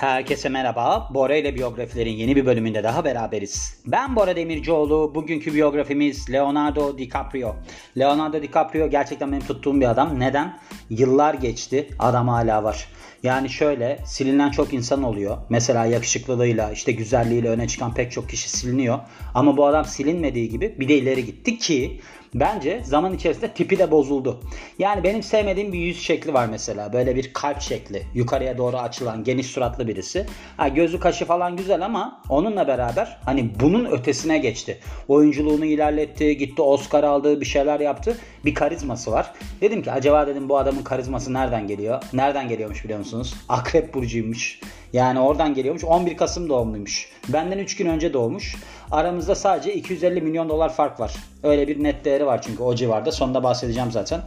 Herkese merhaba. Bora ile biyografilerin yeni bir bölümünde daha beraberiz. Ben Bora Demircioğlu. Bugünkü biyografimiz Leonardo DiCaprio. Leonardo DiCaprio gerçekten benim tuttuğum bir adam. Neden? Yıllar geçti. Adam hala var. Yani şöyle silinen çok insan oluyor. Mesela yakışıklılığıyla işte güzelliğiyle öne çıkan pek çok kişi siliniyor. Ama bu adam silinmediği gibi bir de ileri gitti ki bence zaman içerisinde tipi de bozuldu. Yani benim sevmediğim bir yüz şekli var mesela. Böyle bir kalp şekli. Yukarıya doğru açılan geniş suratlı birisi. Ha, gözü kaşı falan güzel ama onunla beraber hani bunun ötesine geçti. Oyunculuğunu ilerletti. Gitti Oscar aldı. Bir şeyler yaptı. Bir karizması var. Dedim ki acaba dedim bu adamın karizması nereden geliyor? Nereden geliyormuş biliyor musunuz? Akrep burcuymuş. Yani oradan geliyormuş. 11 Kasım doğumluymuş. Benden 3 gün önce doğmuş. Aramızda sadece 250 milyon dolar fark var. Öyle bir net değeri var çünkü o civarda. Sonunda bahsedeceğim zaten.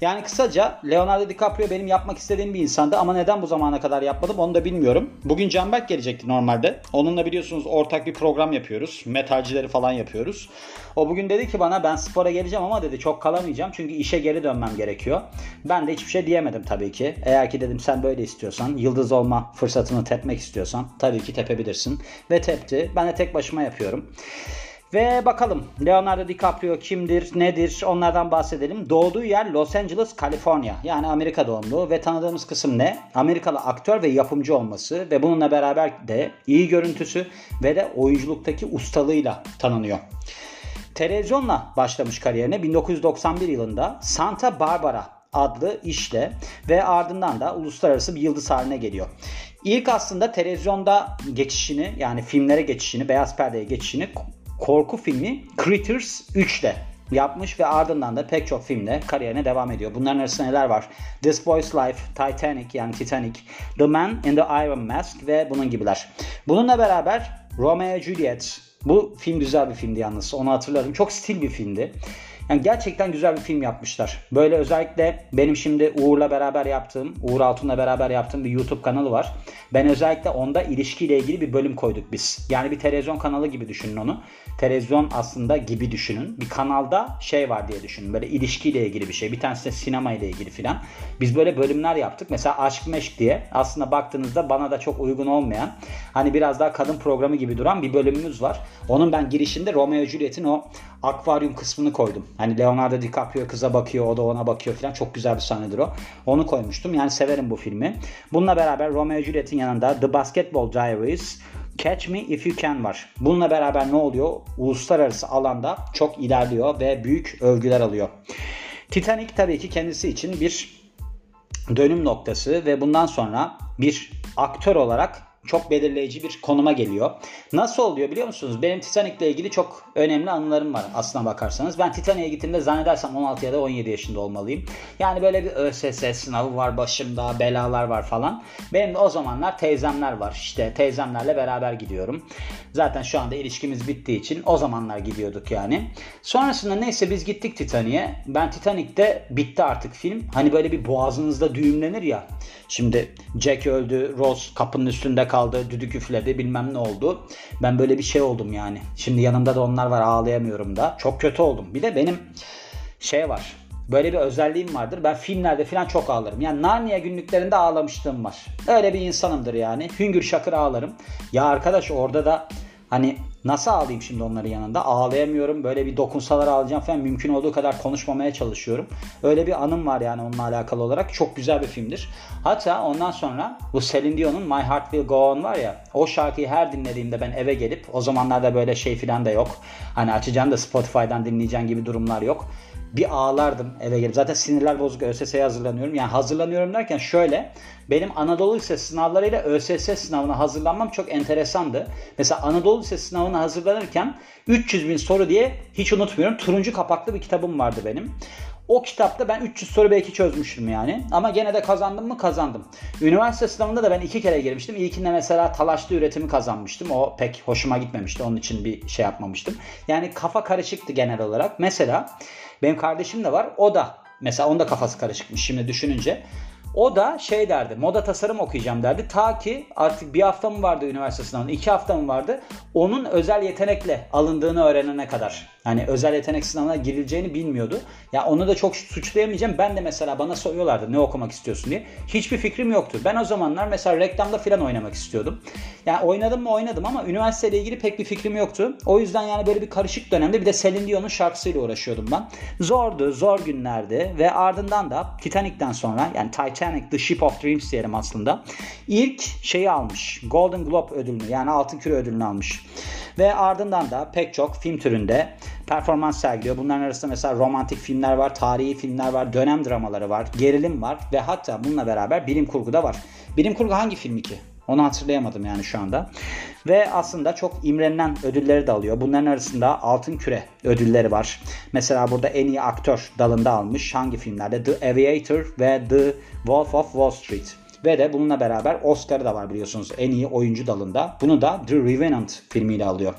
Yani kısaca Leonardo DiCaprio benim yapmak istediğim bir insandı ama neden bu zamana kadar yapmadım onu da bilmiyorum. Bugün Canberk gelecekti normalde. Onunla biliyorsunuz ortak bir program yapıyoruz. Metalcileri falan yapıyoruz. O bugün dedi ki bana ben spora geleceğim ama dedi çok kalamayacağım çünkü işe geri dönmem gerekiyor. Ben de hiçbir şey diyemedim tabii ki. Eğer ki dedim sen böyle istiyorsan, yıldız olma fırsatını tepmek istiyorsan tabii ki tepebilirsin. Ve tepti. Ben de tek başıma yapıyorum. Ve bakalım Leonardo DiCaprio kimdir, nedir onlardan bahsedelim. Doğduğu yer Los Angeles, Kaliforniya. Yani Amerika doğumlu ve tanıdığımız kısım ne? Amerikalı aktör ve yapımcı olması ve bununla beraber de iyi görüntüsü ve de oyunculuktaki ustalığıyla tanınıyor. Televizyonla başlamış kariyerine 1991 yılında Santa Barbara adlı işle ve ardından da uluslararası bir yıldız haline geliyor. İlk aslında televizyonda geçişini yani filmlere geçişini, beyaz perdeye geçişini korku filmi Critters 3'te yapmış ve ardından da pek çok filmde kariyerine devam ediyor. Bunların arasında neler var? This Boy's Life, Titanic yani Titanic, The Man in the Iron Mask ve bunun gibiler. Bununla beraber Romeo Juliet. Bu film güzel bir filmdi yalnız. Onu hatırlarım. Çok stil bir filmdi. Yani gerçekten güzel bir film yapmışlar. Böyle özellikle benim şimdi Uğur'la beraber yaptığım, Uğur Altun'la beraber yaptığım bir YouTube kanalı var. Ben özellikle onda ilişkiyle ilgili bir bölüm koyduk biz. Yani bir televizyon kanalı gibi düşünün onu. Televizyon aslında gibi düşünün. Bir kanalda şey var diye düşünün. Böyle ilişkiyle ilgili bir şey. Bir tanesi de sinema ile ilgili filan. Biz böyle bölümler yaptık. Mesela Aşk Meşk diye. Aslında baktığınızda bana da çok uygun olmayan hani biraz daha kadın programı gibi duran bir bölümümüz var. Onun ben girişinde Romeo Juliet'in o akvaryum kısmını koydum. Hani Leonardo DiCaprio kıza bakıyor, o da ona bakıyor falan. Çok güzel bir sahnedir o. Onu koymuştum. Yani severim bu filmi. Bununla beraber Romeo Juliet'in yanında The Basketball Diaries, Catch Me If You Can var. Bununla beraber ne oluyor? Uluslararası alanda çok ilerliyor ve büyük övgüler alıyor. Titanic tabii ki kendisi için bir dönüm noktası ve bundan sonra bir aktör olarak çok belirleyici bir konuma geliyor. Nasıl oluyor biliyor musunuz? Benim Titanic ile ilgili çok önemli anılarım var aslına bakarsanız. Ben Titanic'e gittiğimde zannedersem 16 ya da 17 yaşında olmalıyım. Yani böyle bir ÖSS sınavı var başımda, belalar var falan. Benim de o zamanlar teyzemler var. İşte teyzemlerle beraber gidiyorum. Zaten şu anda ilişkimiz bittiği için o zamanlar gidiyorduk yani. Sonrasında neyse biz gittik Titanic'e. Ben Titanic'te bitti artık film. Hani böyle bir boğazınızda düğümlenir ya. Şimdi Jack öldü, Rose kapının üstünde kaldı, düdük üfledi bilmem ne oldu. Ben böyle bir şey oldum yani. Şimdi yanımda da onlar var ağlayamıyorum da. Çok kötü oldum. Bir de benim şey var. Böyle bir özelliğim vardır. Ben filmlerde falan çok ağlarım. Yani Narnia günlüklerinde ağlamışlığım var. Öyle bir insanımdır yani. Hüngür şakır ağlarım. Ya arkadaş orada da Hani nasıl ağlayayım şimdi onların yanında? Ağlayamıyorum. Böyle bir dokunsalar ağlayacağım falan. Mümkün olduğu kadar konuşmamaya çalışıyorum. Öyle bir anım var yani onunla alakalı olarak. Çok güzel bir filmdir. Hatta ondan sonra bu Celine Dion'un My Heart Will Go On var ya. O şarkıyı her dinlediğimde ben eve gelip o zamanlarda böyle şey falan da yok. Hani açacağım da Spotify'dan dinleyeceğim gibi durumlar yok bir ağlardım eve gelip. Zaten sinirler bozuk ÖSS'ye hazırlanıyorum. Yani hazırlanıyorum derken şöyle benim Anadolu Lisesi sınavlarıyla ÖSS sınavına hazırlanmam çok enteresandı. Mesela Anadolu Lisesi sınavına hazırlanırken 300 bin soru diye hiç unutmuyorum. Turuncu kapaklı bir kitabım vardı benim. O kitapta ben 300 soru belki çözmüştüm yani. Ama gene de kazandım mı kazandım. Üniversite sınavında da ben iki kere girmiştim. İlkinde mesela talaşlı üretimi kazanmıştım. O pek hoşuma gitmemişti. Onun için bir şey yapmamıştım. Yani kafa karışıktı genel olarak. Mesela benim kardeşim de var. O da mesela onda kafası karışıkmış şimdi düşününce. O da şey derdi, moda tasarım okuyacağım derdi. Ta ki artık bir hafta mı vardı üniversite sınavında, iki hafta mı vardı? Onun özel yetenekle alındığını öğrenene kadar. Yani özel yetenek sınavına girileceğini bilmiyordu. Ya onu da çok suçlayamayacağım. Ben de mesela bana soruyorlardı ne okumak istiyorsun diye. Hiçbir fikrim yoktu. Ben o zamanlar mesela reklamda falan oynamak istiyordum. Yani oynadım mı oynadım ama üniversiteyle ilgili pek bir fikrim yoktu. O yüzden yani böyle bir karışık dönemde bir de Celine Dion'un şarkısıyla uğraşıyordum ben. Zordu, zor günlerdi ve ardından da Titanic'ten sonra yani Titanic The Ship of Dreams diyelim aslında. İlk şeyi almış. Golden Globe ödülünü yani Altın Küre ödülünü almış. Ve ardından da pek çok film türünde performans sergiliyor. Bunların arasında mesela romantik filmler var, tarihi filmler var, dönem dramaları var, gerilim var ve hatta bununla beraber bilim kurgu da var. Bilim kurgu hangi filmi ki? Onu hatırlayamadım yani şu anda. Ve aslında çok imrenilen ödülleri de alıyor. Bunların arasında Altın Küre ödülleri var. Mesela burada en iyi aktör dalında almış. Hangi filmlerde? The Aviator ve The Wolf of Wall Street. Ve de bununla beraber Oscar'ı da var biliyorsunuz en iyi oyuncu dalında. Bunu da The Revenant filmiyle alıyor.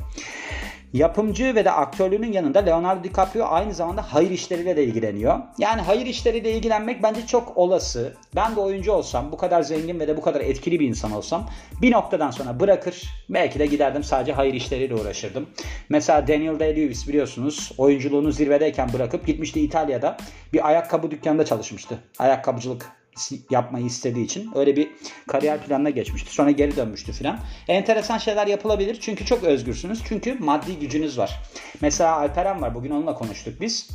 Yapımcı ve de aktörlüğünün yanında Leonardo DiCaprio aynı zamanda hayır işleriyle de ilgileniyor. Yani hayır işleriyle ilgilenmek bence çok olası. Ben de oyuncu olsam, bu kadar zengin ve de bu kadar etkili bir insan olsam bir noktadan sonra bırakır belki de giderdim sadece hayır işleriyle uğraşırdım. Mesela Daniel Day-Lewis biliyorsunuz oyunculuğunu zirvedeyken bırakıp gitmişti İtalya'da bir ayakkabı dükkanında çalışmıştı. Ayakkabıcılık yapmayı istediği için öyle bir kariyer planına geçmişti. Sonra geri dönmüştü filan. Enteresan şeyler yapılabilir çünkü çok özgürsünüz. Çünkü maddi gücünüz var. Mesela Alperen var. Bugün onunla konuştuk biz.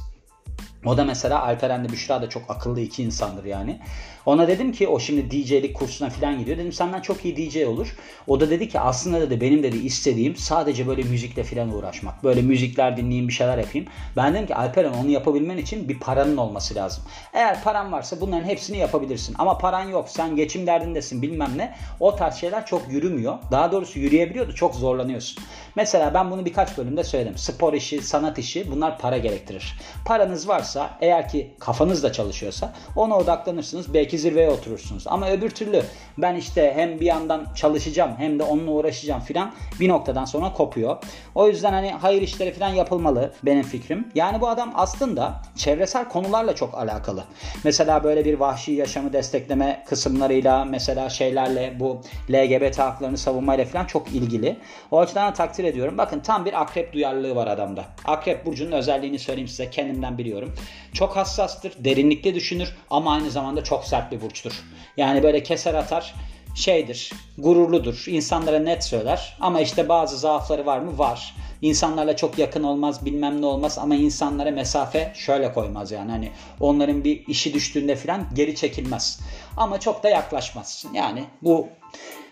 O da mesela Alperen'le Büşra da çok akıllı iki insandır yani. Ona dedim ki o şimdi DJ'lik kursuna falan gidiyor. Dedim senden çok iyi DJ olur. O da dedi ki aslında dedi benim dedi istediğim sadece böyle müzikle falan uğraşmak. Böyle müzikler dinleyeyim bir şeyler yapayım. Ben dedim ki Alperen onu yapabilmen için bir paranın olması lazım. Eğer paran varsa bunların hepsini yapabilirsin. Ama paran yok sen geçim derdindesin bilmem ne. O tarz şeyler çok yürümüyor. Daha doğrusu yürüyebiliyor da çok zorlanıyorsun. Mesela ben bunu birkaç bölümde söyledim. Spor işi, sanat işi bunlar para gerektirir. Paranız varsa eğer ki kafanız da çalışıyorsa ona odaklanırsınız. Belki zirveye oturursunuz. Ama öbür türlü ben işte hem bir yandan çalışacağım hem de onunla uğraşacağım filan bir noktadan sonra kopuyor. O yüzden hani hayır işleri filan yapılmalı benim fikrim. Yani bu adam aslında çevresel konularla çok alakalı. Mesela böyle bir vahşi yaşamı destekleme kısımlarıyla mesela şeylerle bu LGBT haklarını savunmayla filan çok ilgili. O açıdan takdir takdir ediyorum. Bakın tam bir akrep duyarlılığı var adamda. Akrep burcunun özelliğini söyleyeyim size kendimden biliyorum. Çok hassastır, derinlikte düşünür ama aynı zamanda çok sert bir burçtur. Yani böyle keser atar şeydir, gururludur, insanlara net söyler ama işte bazı zaafları var mı? Var. İnsanlarla çok yakın olmaz, bilmem ne olmaz ama insanlara mesafe şöyle koymaz yani. Hani onların bir işi düştüğünde falan geri çekilmez. Ama çok da yaklaşmaz. Yani bu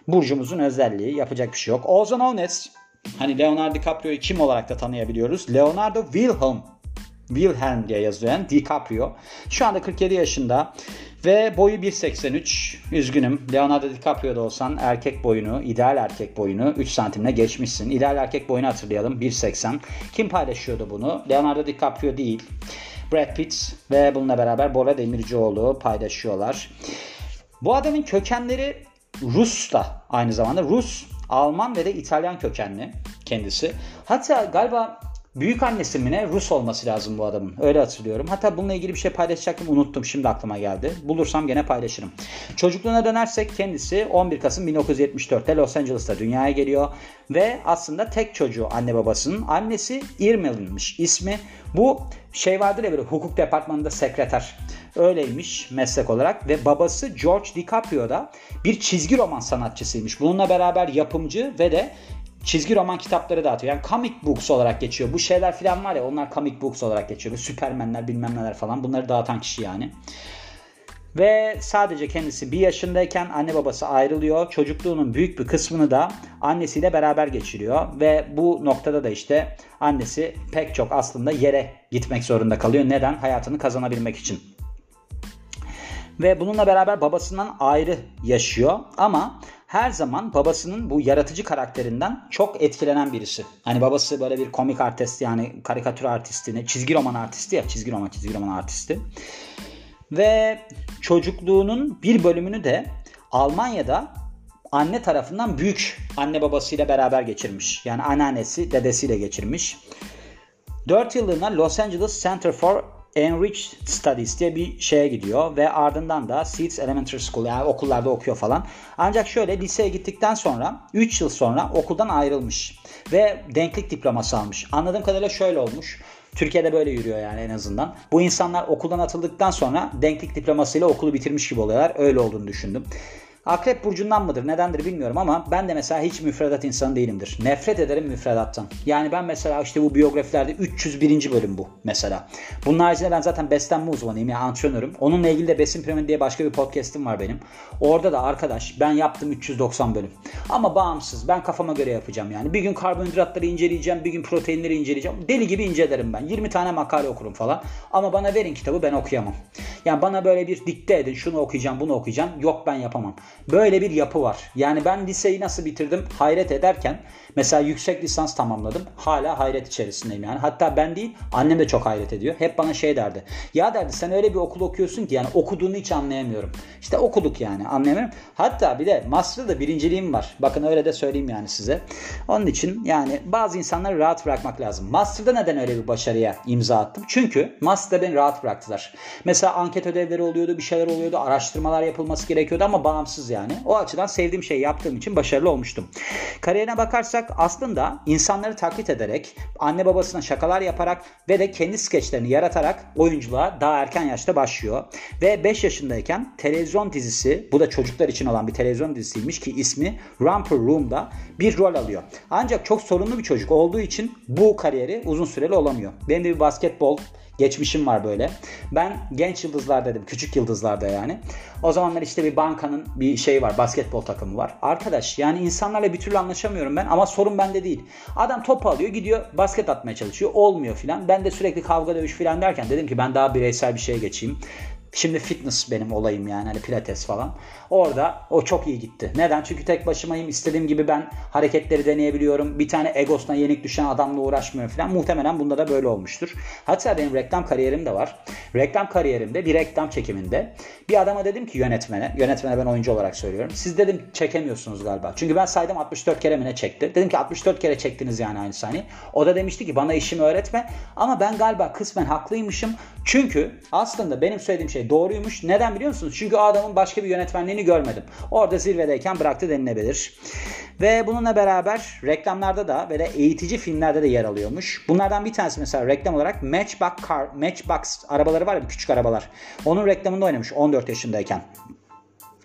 burcumuzun özelliği yapacak bir şey yok. Known as Hani Leonardo DiCaprio'yu kim olarak da tanıyabiliyoruz? Leonardo Wilhelm Wilhelm diye yazıyor yani DiCaprio. Şu anda 47 yaşında ve boyu 1.83. Üzgünüm. Leonardo DiCaprio'da olsan erkek boyunu, ideal erkek boyunu 3 santimle geçmişsin. İdeal erkek boyunu hatırlayalım 1.80. Kim paylaşıyordu bunu? Leonardo DiCaprio değil. Brad Pitt ve bununla beraber Bora Demircioğlu paylaşıyorlar. Bu adamın kökenleri Rus da aynı zamanda. Rus Alman ve de İtalyan kökenli kendisi. Hatta galiba büyük annesi mi ne Rus olması lazım bu adamın. Öyle hatırlıyorum. Hatta bununla ilgili bir şey paylaşacaktım unuttum. Şimdi aklıma geldi. Bulursam gene paylaşırım. Çocukluğuna dönersek kendisi 11 Kasım 1974'te Los Angeles'ta dünyaya geliyor. Ve aslında tek çocuğu anne babasının. Annesi Irmel'inmiş ismi. Bu şey vardır ya böyle hukuk departmanında sekreter. Öyleymiş meslek olarak ve babası George DiCaprio da bir çizgi roman sanatçısıymış. Bununla beraber yapımcı ve de çizgi roman kitapları dağıtıyor. Yani comic books olarak geçiyor. Bu şeyler falan var ya onlar comic books olarak geçiyor. Süpermenler bilmem neler falan bunları dağıtan kişi yani. Ve sadece kendisi bir yaşındayken anne babası ayrılıyor. Çocukluğunun büyük bir kısmını da annesiyle beraber geçiriyor. Ve bu noktada da işte annesi pek çok aslında yere gitmek zorunda kalıyor. Neden? Hayatını kazanabilmek için. Ve bununla beraber babasından ayrı yaşıyor. Ama her zaman babasının bu yaratıcı karakterinden çok etkilenen birisi. Hani babası böyle bir komik artist yani karikatür artisti, çizgi roman artisti ya çizgi roman çizgi roman artisti. Ve çocukluğunun bir bölümünü de Almanya'da anne tarafından büyük anne babasıyla beraber geçirmiş. Yani anneannesi dedesiyle geçirmiş. 4 yıllığına Los Angeles Center for Enriched Studies diye bir şeye gidiyor ve ardından da Seeds Elementary School yani okullarda okuyor falan. Ancak şöyle liseye gittikten sonra 3 yıl sonra okuldan ayrılmış ve denklik diploması almış. Anladığım kadarıyla şöyle olmuş. Türkiye'de böyle yürüyor yani en azından. Bu insanlar okuldan atıldıktan sonra denklik diplomasıyla okulu bitirmiş gibi oluyorlar. Öyle olduğunu düşündüm. Akrep burcundan mıdır nedendir bilmiyorum ama ben de mesela hiç müfredat insanı değilimdir. Nefret ederim müfredattan. Yani ben mesela işte bu biyografilerde 301. bölüm bu mesela. Bunun haricinde ben zaten beslenme uzmanıyım yani antrenörüm. Onunla ilgili de Besin Piramidi diye başka bir podcast'im var benim. Orada da arkadaş ben yaptım 390 bölüm. Ama bağımsız ben kafama göre yapacağım yani. Bir gün karbonhidratları inceleyeceğim, bir gün proteinleri inceleyeceğim. Deli gibi incelerim ben. 20 tane makale okurum falan. Ama bana verin kitabı ben okuyamam. Yani bana böyle bir dikte edin şunu okuyacağım bunu okuyacağım. Yok ben yapamam. Böyle bir yapı var. Yani ben liseyi nasıl bitirdim hayret ederken mesela yüksek lisans tamamladım. Hala hayret içerisindeyim yani. Hatta ben değil annem de çok hayret ediyor. Hep bana şey derdi. Ya derdi sen öyle bir okul okuyorsun ki yani okuduğunu hiç anlayamıyorum. İşte okuduk yani anlayamıyorum. Hatta bir de master'da birinciliğim var. Bakın öyle de söyleyeyim yani size. Onun için yani bazı insanları rahat bırakmak lazım. Master'da neden öyle bir başarıya imza attım? Çünkü master'da beni rahat bıraktılar. Mesela anket ödevleri oluyordu, bir şeyler oluyordu, araştırmalar yapılması gerekiyordu ama bağımsız yani. O açıdan sevdiğim şeyi yaptığım için başarılı olmuştum. Kariyerine bakarsak aslında insanları taklit ederek, anne babasına şakalar yaparak ve de kendi skeçlerini yaratarak oyunculuğa daha erken yaşta başlıyor. Ve 5 yaşındayken televizyon dizisi, bu da çocuklar için olan bir televizyon dizisiymiş ki ismi Romper Room'da bir rol alıyor. Ancak çok sorunlu bir çocuk olduğu için bu kariyeri uzun süreli olamıyor. Benim de bir basketbol geçmişim var böyle. Ben genç yıldızlar dedim. Küçük yıldızlarda yani. O zamanlar işte bir bankanın bir şey var. Basketbol takımı var. Arkadaş yani insanlarla bir türlü anlaşamıyorum ben ama sorun bende değil. Adam top alıyor gidiyor basket atmaya çalışıyor. Olmuyor filan. Ben de sürekli kavga dövüş filan derken dedim ki ben daha bireysel bir şeye geçeyim. Şimdi fitness benim olayım yani hani pilates falan. Orada o çok iyi gitti. Neden? Çünkü tek başımayım. İstediğim gibi ben hareketleri deneyebiliyorum. Bir tane egosuna yenik düşen adamla uğraşmıyorum falan. Muhtemelen bunda da böyle olmuştur. Hatta benim reklam kariyerim de var. Reklam kariyerimde bir reklam çekiminde bir adama dedim ki yönetmene, yönetmene ben oyuncu olarak söylüyorum. Siz dedim çekemiyorsunuz galiba. Çünkü ben saydım 64 kere mi ne çekti. Dedim ki 64 kere çektiniz yani aynı sahneyi. O da demişti ki bana işimi öğretme. Ama ben galiba kısmen haklıymışım. Çünkü aslında benim söylediğim şey doğruymuş. Neden biliyor musunuz? Çünkü o adamın başka bir yönetmenliğini görmedim. Orada zirvedeyken bıraktı denilebilir. Ve bununla beraber reklamlarda da ve de eğitici filmlerde de yer alıyormuş. Bunlardan bir tanesi mesela reklam olarak Matchbox Car, Matchbox arabaları var ya küçük arabalar. Onun reklamında oynamış 14 yaşındayken.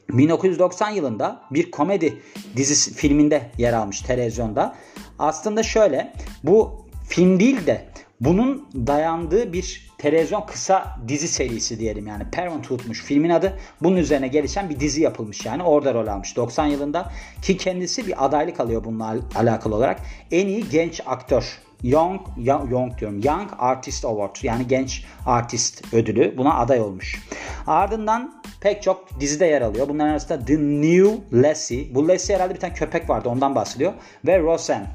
1990 yılında bir komedi dizisi filminde yer almış televizyonda. Aslında şöyle bu film değil de bunun dayandığı bir televizyon kısa dizi serisi diyelim yani Parenthood'muş filmin adı. Bunun üzerine gelişen bir dizi yapılmış yani orada rol almış 90 yılında ki kendisi bir adaylık alıyor bununla alakalı olarak. En iyi genç aktör Young, young, young diyorum. Young Artist Award yani genç artist ödülü buna aday olmuş. Ardından pek çok dizide yer alıyor. Bunların arasında The New Lassie. Bu Lassie herhalde bir tane köpek vardı ondan bahsediyor. Ve Roseanne.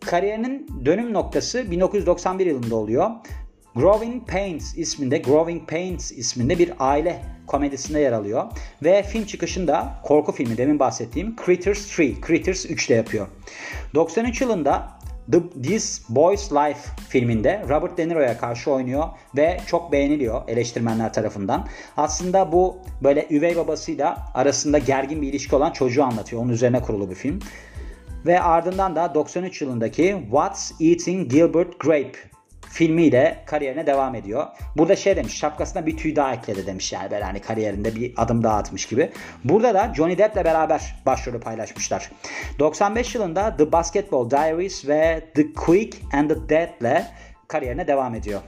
Kariyerinin dönüm noktası 1991 yılında oluyor. Growing Pains isminde Growing Pains isminde bir aile komedisinde yer alıyor. Ve film çıkışında korku filmi demin bahsettiğim Critters 3, Critters 3 ile yapıyor. 93 yılında The This Boy's Life filminde Robert De Niro'ya karşı oynuyor ve çok beğeniliyor eleştirmenler tarafından. Aslında bu böyle üvey babasıyla arasında gergin bir ilişki olan çocuğu anlatıyor. Onun üzerine kurulu bir film. Ve ardından da 93 yılındaki What's Eating Gilbert Grape filmiyle kariyerine devam ediyor. Burada şey demiş şapkasına bir tüy daha ekledi demiş yani böyle hani kariyerinde bir adım daha atmış gibi. Burada da Johnny Depp'le beraber başrolü paylaşmışlar. 95 yılında The Basketball Diaries ve The Quick and the Dead'le kariyerine devam ediyor.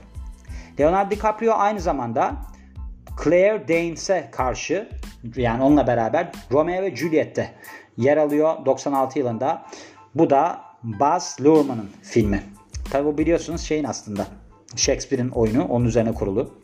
Leonardo DiCaprio aynı zamanda Claire Danes'e karşı yani onunla beraber Romeo ve Juliet'te yer alıyor 96 yılında. Bu da Baz Luhrmann'ın filmi. Tabi bu biliyorsunuz şeyin aslında Shakespeare'in oyunu onun üzerine kurulu.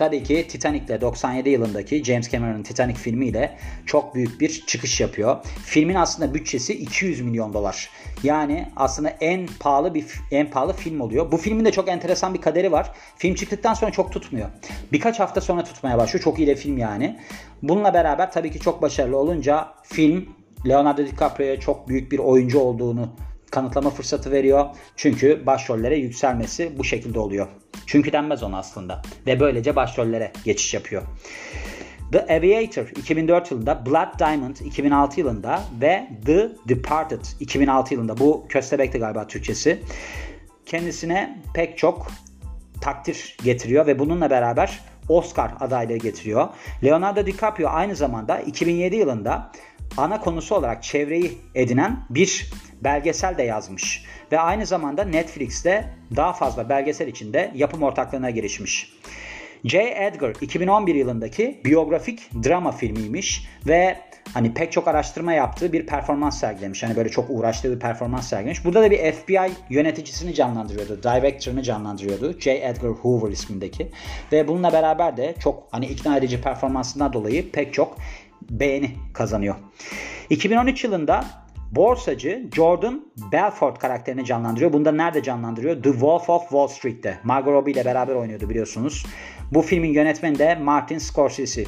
Tabii ki Titanic'le 97 yılındaki James Cameron'ın Titanic filmiyle çok büyük bir çıkış yapıyor. Filmin aslında bütçesi 200 milyon dolar. Yani aslında en pahalı bir en pahalı film oluyor. Bu filmin de çok enteresan bir kaderi var. Film çıktıktan sonra çok tutmuyor. Birkaç hafta sonra tutmaya başlıyor. Çok iyi de film yani. Bununla beraber tabii ki çok başarılı olunca film Leonardo DiCaprio'ya çok büyük bir oyuncu olduğunu kanıtlama fırsatı veriyor. Çünkü başrollere yükselmesi bu şekilde oluyor. Çünkü denmez ona aslında. Ve böylece başrollere geçiş yapıyor. The Aviator 2004 yılında, Blood Diamond 2006 yılında ve The Departed 2006 yılında. Bu köstebekti galiba Türkçesi. Kendisine pek çok takdir getiriyor ve bununla beraber Oscar adaylığı getiriyor. Leonardo DiCaprio aynı zamanda 2007 yılında ana konusu olarak çevreyi edinen bir belgesel de yazmış. Ve aynı zamanda Netflix'te daha fazla belgesel içinde yapım ortaklığına girişmiş. J. Edgar 2011 yılındaki biyografik drama filmiymiş ve hani pek çok araştırma yaptığı bir performans sergilemiş. Hani böyle çok uğraştığı bir performans sergilemiş. Burada da bir FBI yöneticisini canlandırıyordu. Director'ını canlandırıyordu. J. Edgar Hoover ismindeki. Ve bununla beraber de çok hani ikna edici performansından dolayı pek çok beğeni kazanıyor. 2013 yılında borsacı Jordan Belfort karakterini canlandırıyor. Bunda nerede canlandırıyor? The Wolf of Wall Street'te. Margot Robbie ile beraber oynuyordu biliyorsunuz. Bu filmin yönetmeni de Martin Scorsese.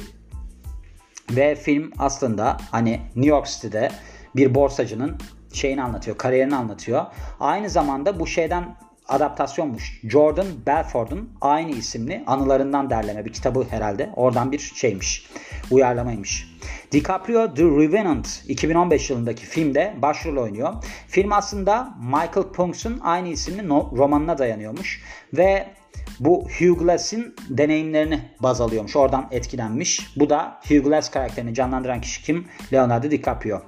Ve film aslında hani New York City'de bir borsacının şeyini anlatıyor, kariyerini anlatıyor. Aynı zamanda bu şeyden adaptasyonmuş. Jordan Belfort'un aynı isimli anılarından derleme bir kitabı herhalde. Oradan bir şeymiş. Uyarlamaymış. DiCaprio The Revenant 2015 yılındaki filmde başrol oynuyor. Film aslında Michael Punks'un aynı isimli romanına dayanıyormuş. Ve bu Hugh Glass'in deneyimlerini baz alıyormuş. Oradan etkilenmiş. Bu da Hugh Glass karakterini canlandıran kişi kim? Leonardo DiCaprio.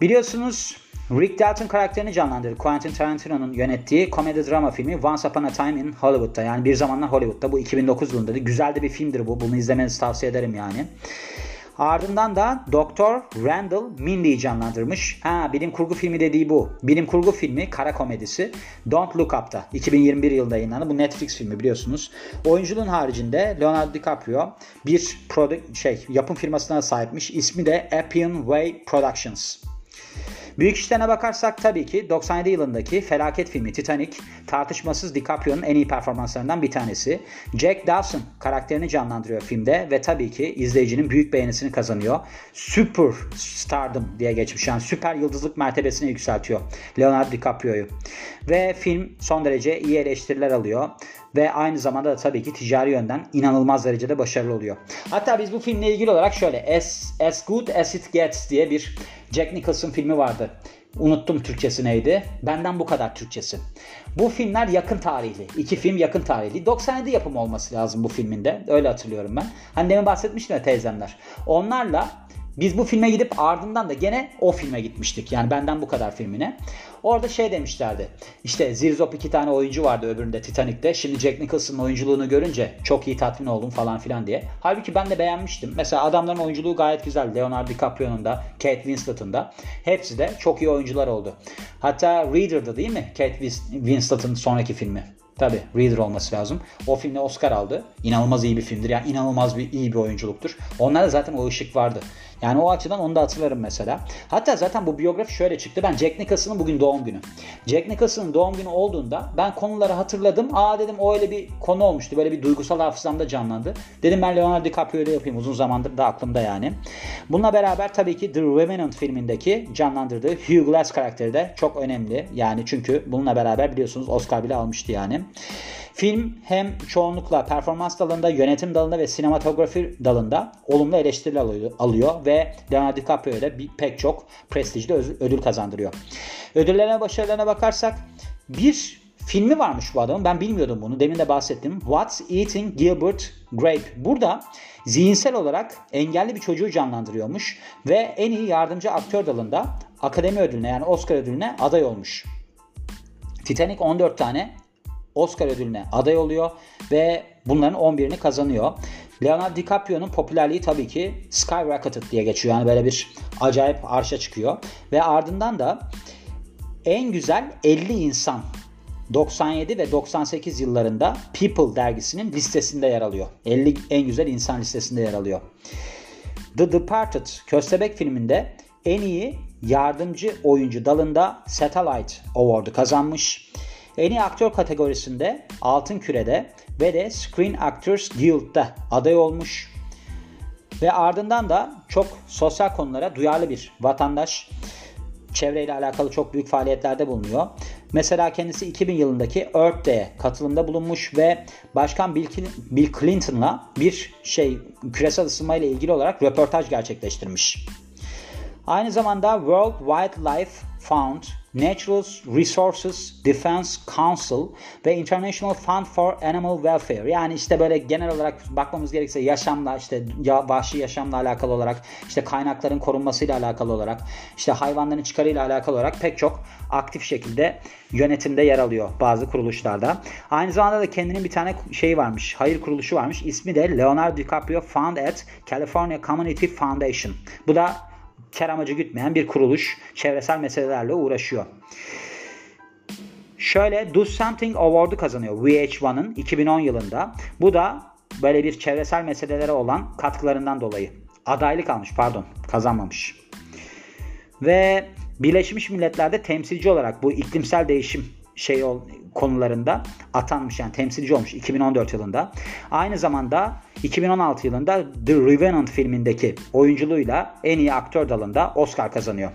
Biliyorsunuz Rick Dalton karakterini canlandırdı. Quentin Tarantino'nun yönettiği komedi drama filmi Once Upon a Time in Hollywood'da. Yani bir zamanlar Hollywood'da. Bu 2009 yılında. Güzel de bir filmdir bu. Bunu izlemenizi tavsiye ederim yani. Ardından da Doktor Randall Mindy'yi canlandırmış. Ha bilim kurgu filmi dediği bu. Bilim kurgu filmi kara komedisi Don't Look Up'ta 2021 yılında yayınlandı. Bu Netflix filmi biliyorsunuz. Oyunculuğun haricinde Leonardo DiCaprio bir şey yapım firmasına sahipmiş. İsmi de Appian Way Productions. Büyük işlerine bakarsak tabii ki 97 yılındaki felaket filmi Titanic tartışmasız DiCaprio'nun en iyi performanslarından bir tanesi. Jack Dawson karakterini canlandırıyor filmde ve tabii ki izleyicinin büyük beğenisini kazanıyor. Super stardom diye geçmiş yani süper yıldızlık mertebesine yükseltiyor Leonardo DiCaprio'yu. Ve film son derece iyi eleştiriler alıyor ve aynı zamanda da tabii ki ticari yönden inanılmaz derecede başarılı oluyor. Hatta biz bu filmle ilgili olarak şöyle As, As Good As It Gets diye bir Jack Nicholson filmi vardı. Unuttum Türkçesi neydi? Benden bu kadar Türkçesi. Bu filmler yakın tarihli. İki film yakın tarihli. 97 yapımı olması lazım bu filminde. Öyle hatırlıyorum ben. Hani demin bahsetmiştim ya teyzemler. Onlarla biz bu filme gidip ardından da gene o filme gitmiştik. Yani benden bu kadar filmine. Orada şey demişlerdi. İşte Zirzop iki tane oyuncu vardı öbüründe Titanic'te. Şimdi Jack Nicholson'ın oyunculuğunu görünce çok iyi tatmin oldum falan filan diye. Halbuki ben de beğenmiştim. Mesela adamların oyunculuğu gayet güzel. Leonardo DiCaprio'nun da, Kate Winslet'ın da. Hepsi de çok iyi oyuncular oldu. Hatta Reader'da değil mi? Kate Winslet'ın sonraki filmi. Tabi Reader olması lazım. O filmde Oscar aldı. İnanılmaz iyi bir filmdir. Yani inanılmaz bir iyi bir oyunculuktur. Onlarda zaten o ışık vardı. Yani o açıdan onu da hatırlarım mesela. Hatta zaten bu biyografi şöyle çıktı. Ben Jack Nicholson'ın bugün doğum günü. Jack Nicholson'ın doğum günü olduğunda ben konuları hatırladım. Aa dedim o öyle bir konu olmuştu. Böyle bir duygusal hafızamda canlandı. Dedim ben Leonardo DiCaprio'yu yapayım. Uzun zamandır da aklımda yani. Bununla beraber tabii ki The Revenant filmindeki canlandırdığı Hugh Glass karakteri de çok önemli. Yani çünkü bununla beraber biliyorsunuz Oscar bile almıştı yani. Film hem çoğunlukla performans dalında, yönetim dalında ve sinematografi dalında olumlu eleştiriler alıyor ve Leonardo DiCaprio'ya da pek çok prestijli ödül kazandırıyor. Ödüllerine başarılarına bakarsak bir filmi varmış bu adamın. Ben bilmiyordum bunu. Demin de bahsettim. What's Eating Gilbert Grape. Burada zihinsel olarak engelli bir çocuğu canlandırıyormuş ve en iyi yardımcı aktör dalında akademi ödülüne yani Oscar ödülüne aday olmuş. Titanic 14 tane Oscar ödülüne aday oluyor ve bunların 11'ini kazanıyor. Leonardo DiCaprio'nun popülerliği tabii ki skyrocketed diye geçiyor. Yani böyle bir acayip arşa çıkıyor. Ve ardından da en güzel 50 insan 97 ve 98 yıllarında People dergisinin listesinde yer alıyor. 50 en güzel insan listesinde yer alıyor. The Departed Köstebek filminde en iyi yardımcı oyuncu dalında Satellite Award'u kazanmış. En iyi aktör kategorisinde Altın Küre'de ve de Screen Actors Guild'da aday olmuş. Ve ardından da çok sosyal konulara duyarlı bir vatandaş. Çevreyle alakalı çok büyük faaliyetlerde bulunuyor. Mesela kendisi 2000 yılındaki Earth Day'e katılımda bulunmuş ve Başkan Bill Clinton'la bir şey küresel ısınma ile ilgili olarak röportaj gerçekleştirmiş. Aynı zamanda World Wildlife Fund, Natural Resources Defense Council ve International Fund for Animal Welfare. Yani işte böyle genel olarak bakmamız gerekirse yaşamla işte ya, vahşi yaşamla alakalı olarak işte kaynakların korunmasıyla alakalı olarak işte hayvanların çıkarıyla alakalı olarak pek çok aktif şekilde yönetimde yer alıyor bazı kuruluşlarda. Aynı zamanda da kendinin bir tane şey varmış. Hayır kuruluşu varmış. İsmi de Leonardo DiCaprio Fund at California Community Foundation. Bu da kar amacı gütmeyen bir kuruluş çevresel meselelerle uğraşıyor. Şöyle Do Something Award'u kazanıyor VH1'ın 2010 yılında. Bu da böyle bir çevresel meselelere olan katkılarından dolayı. Adaylık almış pardon kazanmamış. Ve Birleşmiş Milletler'de temsilci olarak bu iklimsel değişim şey konularında atanmış yani temsilci olmuş 2014 yılında. Aynı zamanda 2016 yılında The Revenant filmindeki oyunculuğuyla en iyi aktör dalında Oscar kazanıyor.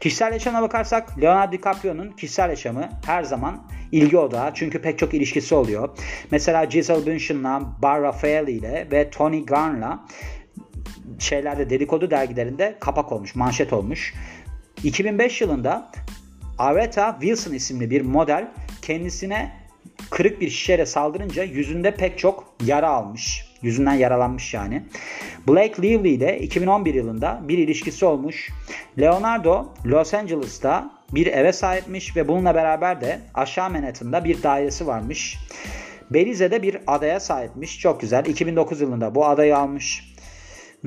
Kişisel yaşamına bakarsak Leonardo DiCaprio'nun kişisel yaşamı her zaman ilgi odağı çünkü pek çok ilişkisi oluyor. Mesela Giselle Bündchen'la, Bar Raffaelli ile ve Tony Garn'la şeylerde dedikodu dergilerinde kapak olmuş, manşet olmuş. 2005 yılında Aretha Wilson isimli bir model kendisine kırık bir şişeyle saldırınca yüzünde pek çok yara almış. Yüzünden yaralanmış yani. Blake Lively ile 2011 yılında bir ilişkisi olmuş. Leonardo Los Angeles'ta bir eve sahipmiş ve bununla beraber de aşağı Manhattan'da bir dairesi varmış. Belize'de bir adaya sahipmiş. Çok güzel. 2009 yılında bu adayı almış.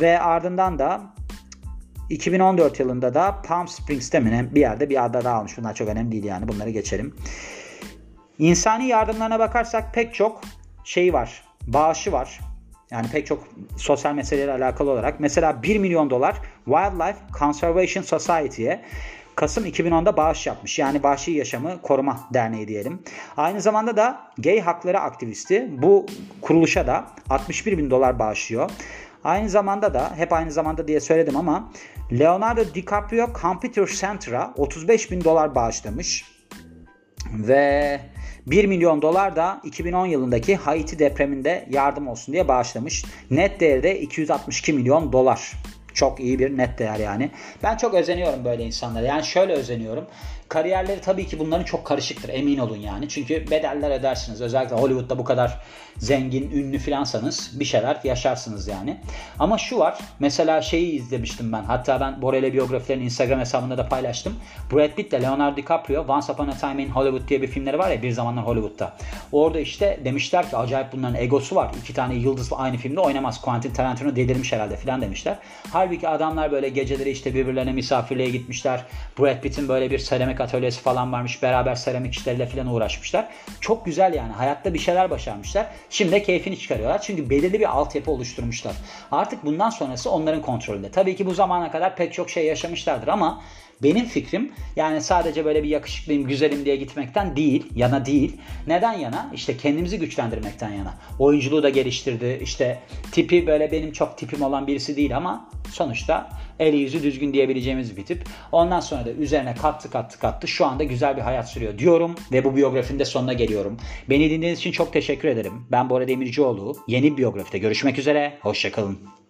Ve ardından da 2014 yılında da Palm Springs'te mi bir yerde bir ada daha almış. Bunlar çok önemli değil yani. Bunları geçelim. İnsani yardımlarına bakarsak pek çok şey var. Bağışı var. Yani pek çok sosyal meselelerle alakalı olarak. Mesela 1 milyon dolar Wildlife Conservation Society'ye Kasım 2010'da bağış yapmış. Yani Vahşi Yaşamı Koruma Derneği diyelim. Aynı zamanda da gay hakları aktivisti bu kuruluşa da 61 bin dolar bağışlıyor. Aynı zamanda da hep aynı zamanda diye söyledim ama Leonardo DiCaprio Computer Center'a 35 bin dolar bağışlamış. Ve 1 milyon dolar da 2010 yılındaki Haiti depreminde yardım olsun diye bağışlamış. Net değeri de 262 milyon dolar. Çok iyi bir net değer yani. Ben çok özeniyorum böyle insanlara. Yani şöyle özeniyorum. Kariyerleri tabii ki bunların çok karışıktır emin olun yani. Çünkü bedeller ödersiniz. Özellikle Hollywood'da bu kadar zengin, ünlü filansanız bir şeyler yaşarsınız yani. Ama şu var. Mesela şeyi izlemiştim ben. Hatta ben Borel'e biyografilerini Instagram hesabında da paylaştım. Brad Pitt ile Leonardo DiCaprio Once Upon a Time in Hollywood diye bir filmleri var ya bir zamanlar Hollywood'da. Orada işte demişler ki acayip bunların egosu var. İki tane yıldız aynı filmde oynamaz. Quentin Tarantino delirmiş herhalde filan demişler. Halbuki adamlar böyle geceleri işte birbirlerine misafirliğe gitmişler. Brad Pitt'in böyle bir seramik atölyesi falan varmış. Beraber seramik işleriyle filan uğraşmışlar. Çok güzel yani. Hayatta bir şeyler başarmışlar. Şimdi de keyfini çıkarıyorlar. Çünkü belirli bir altyapı oluşturmuşlar. Artık bundan sonrası onların kontrolünde. Tabii ki bu zamana kadar pek çok şey yaşamışlardır ama benim fikrim yani sadece böyle bir yakışıklıyım, güzelim diye gitmekten değil, yana değil. Neden yana? İşte kendimizi güçlendirmekten yana. Oyunculuğu da geliştirdi. İşte tipi böyle benim çok tipim olan birisi değil ama sonuçta eli yüzü düzgün diyebileceğimiz bir tip. Ondan sonra da üzerine kattı kattı kattı. Şu anda güzel bir hayat sürüyor diyorum ve bu biyografinin de sonuna geliyorum. Beni dinlediğiniz için çok teşekkür ederim. Ben Bora Demircioğlu. Yeni biyografide görüşmek üzere. Hoşçakalın.